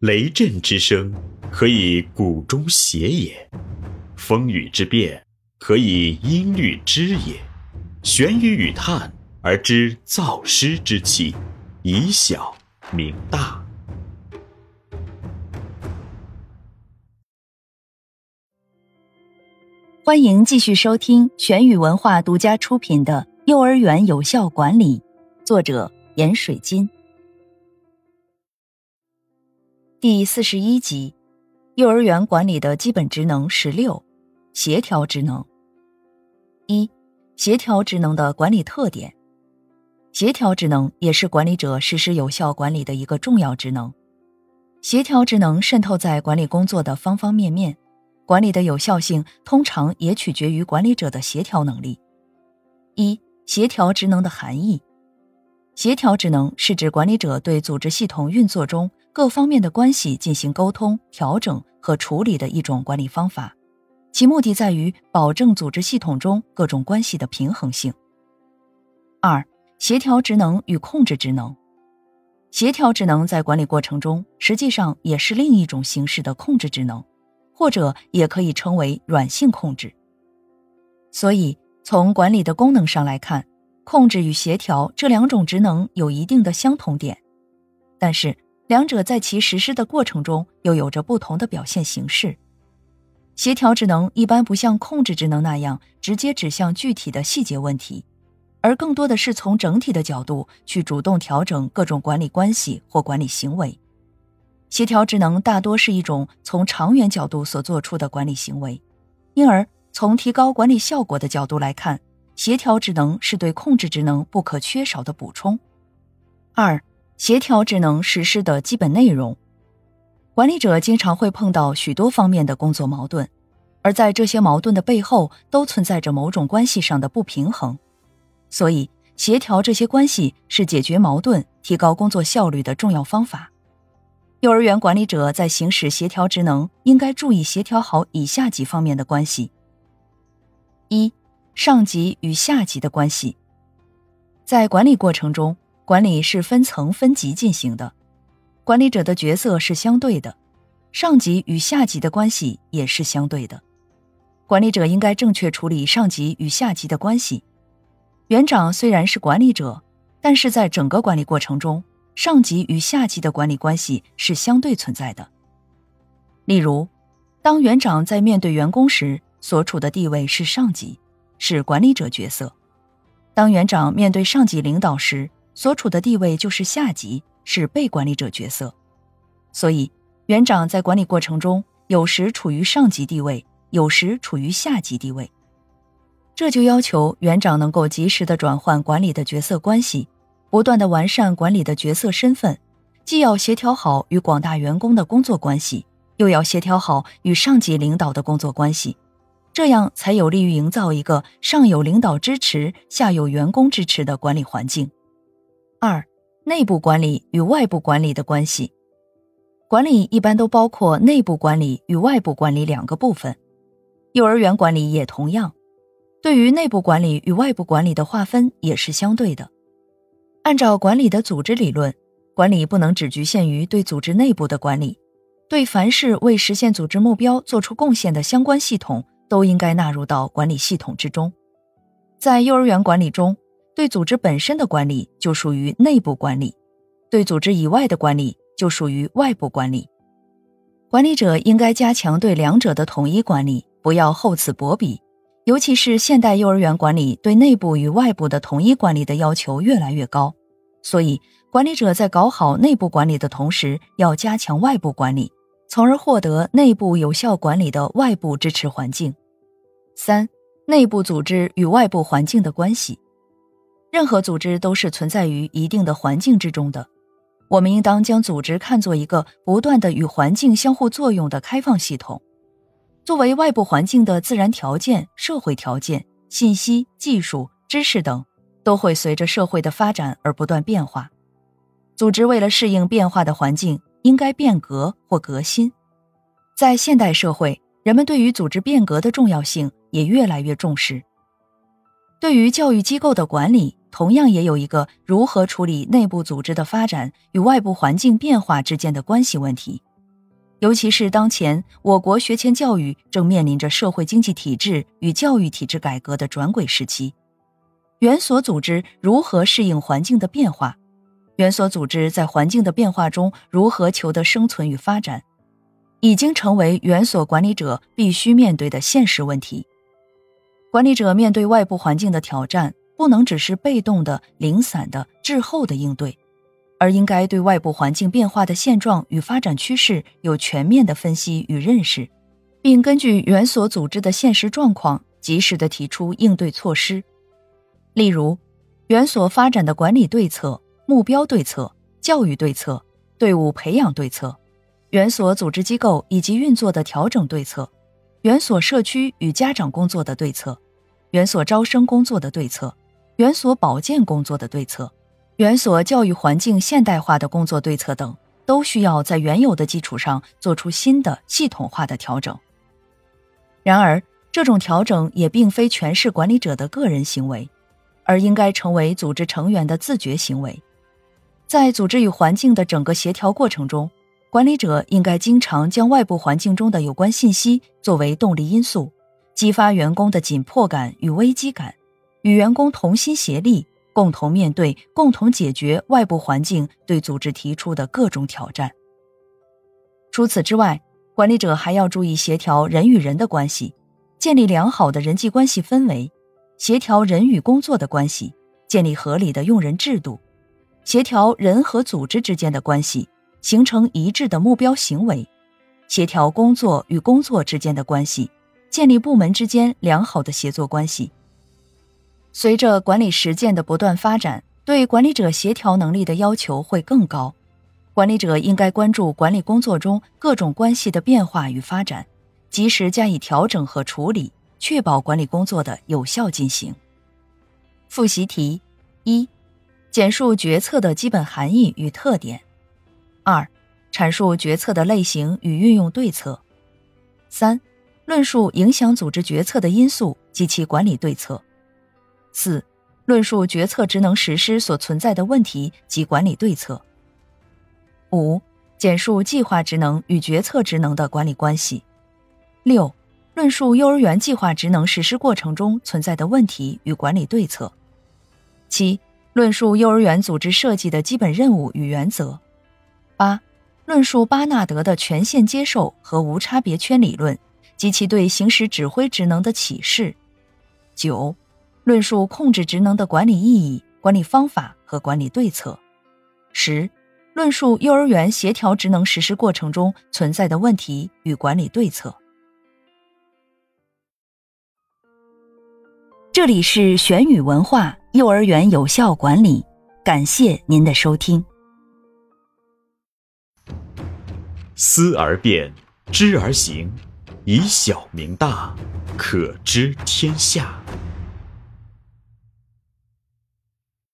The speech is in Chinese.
雷震之声，可以鼓中谐也；风雨之变，可以音律之也。玄雨与叹而知造湿之气，以小明大。欢迎继续收听玄宇文化独家出品的《幼儿园有效管理》，作者严水金。第四十一集，幼儿园管理的基本职能十六，协调职能。一、协调职能的管理特点。协调职能也是管理者实施有效管理的一个重要职能。协调职能渗透在管理工作的方方面面，管理的有效性通常也取决于管理者的协调能力。一、协调职能的含义。协调职能是指管理者对组织系统运作中。各方面的关系进行沟通、调整和处理的一种管理方法，其目的在于保证组织系统中各种关系的平衡性。二、协调职能与控制职能。协调职能在管理过程中实际上也是另一种形式的控制职能，或者也可以称为软性控制。所以，从管理的功能上来看，控制与协调这两种职能有一定的相同点，但是。两者在其实施的过程中又有着不同的表现形式。协调职能一般不像控制职能那样直接指向具体的细节问题，而更多的是从整体的角度去主动调整各种管理关系或管理行为。协调职能大多是一种从长远角度所做出的管理行为，因而从提高管理效果的角度来看，协调职能是对控制职能不可缺少的补充。二。协调职能实施的基本内容，管理者经常会碰到许多方面的工作矛盾，而在这些矛盾的背后，都存在着某种关系上的不平衡。所以，协调这些关系是解决矛盾、提高工作效率的重要方法。幼儿园管理者在行使协调职能，应该注意协调好以下几方面的关系：一、上级与下级的关系，在管理过程中。管理是分层分级进行的，管理者的角色是相对的，上级与下级的关系也是相对的。管理者应该正确处理上级与下级的关系。园长虽然是管理者，但是在整个管理过程中，上级与下级的管理关系是相对存在的。例如，当园长在面对员工时，所处的地位是上级，是管理者角色；当园长面对上级领导时，所处的地位就是下级，是被管理者角色，所以园长在管理过程中有时处于上级地位，有时处于下级地位。这就要求园长能够及时的转换管理的角色关系，不断的完善管理的角色身份，既要协调好与广大员工的工作关系，又要协调好与上级领导的工作关系，这样才有利于营造一个上有领导支持、下有员工支持的管理环境。二、内部管理与外部管理的关系。管理一般都包括内部管理与外部管理两个部分。幼儿园管理也同样，对于内部管理与外部管理的划分也是相对的。按照管理的组织理论，管理不能只局限于对组织内部的管理，对凡是为实现组织目标做出贡献的相关系统，都应该纳入到管理系统之中。在幼儿园管理中。对组织本身的管理就属于内部管理，对组织以外的管理就属于外部管理。管理者应该加强对两者的统一管理，不要厚此薄彼。尤其是现代幼儿园管理对内部与外部的统一管理的要求越来越高，所以管理者在搞好内部管理的同时，要加强外部管理，从而获得内部有效管理的外部支持环境。三、内部组织与外部环境的关系。任何组织都是存在于一定的环境之中的，我们应当将组织看作一个不断的与环境相互作用的开放系统。作为外部环境的自然条件、社会条件、信息、技术、知识等，都会随着社会的发展而不断变化。组织为了适应变化的环境，应该变革或革新。在现代社会，人们对于组织变革的重要性也越来越重视。对于教育机构的管理。同样也有一个如何处理内部组织的发展与外部环境变化之间的关系问题。尤其是当前我国学前教育正面临着社会经济体制与教育体制改革的转轨时期，园所组织如何适应环境的变化？园所组织在环境的变化中如何求得生存与发展，已经成为园所管理者必须面对的现实问题。管理者面对外部环境的挑战，不能只是被动的、零散的、滞后的应对。而应该对外部环境变化的现状与发展趋势有全面的分析与认识，并根据园所组织的现实状况，及时的提出应对措施。例如，园所发展的管理对策、目标对策、教育对策、队伍培养对策、园所组织机构以及运作的调整对策、园所社区与家长工作的对策、园所招生工作的对策、园所保健工作的对策。园所教育环境现代化的工作对策等，都需要在原有的基础上做出新的系统化的调整。然而，这种调整也并非全是管理者的个人行为，而应该成为组织成员的自觉行为。在组织与环境的整个协调过程中，管理者应该经常将外部环境中的有关信息作为动力因素，激发员工的紧迫感与危机感，与员工同心协力。共同面对、共同解决外部环境对组织提出的各种挑战。除此之外，管理者还要注意协调人与人的关系，建立良好的人际关系氛围，协调人与工作的关系，建立合理的用人制度，协调人和组织之间的关系，形成一致的目标行为，协调工作与工作之间的关系，建立部门之间良好的协作关系。随着管理实践的不断发展，对管理者协调能力的要求会更高。管理者应该关注管理工作中各种关系的变化与发展，及时加以调整和处理，确保管理工作的有效进行。复习题：一、简述决策的基本含义与特点；二、阐述决策的类型与运用对策；三、论述影响组织决策的因素及其管理对策。四、论述决策职能实施所存在的问题及管理对策。五、简述计划职能与决策职能的管理关系。六、论述幼儿园计划职能实施过程中存在的问题与管理对策。七、论述幼儿园组织设计的基本任务与原则。八、论述巴纳德的权限接受和无差别圈理论及其对行使指挥职能的启示。九。论述控制职能的管理意义、管理方法和管理对策。十、论述幼儿园协调职能实施过程中存在的问题与管理对策。这里是玄宇文化幼儿园有效管理，感谢您的收听。思而变，知而行，以小明大，可知天下。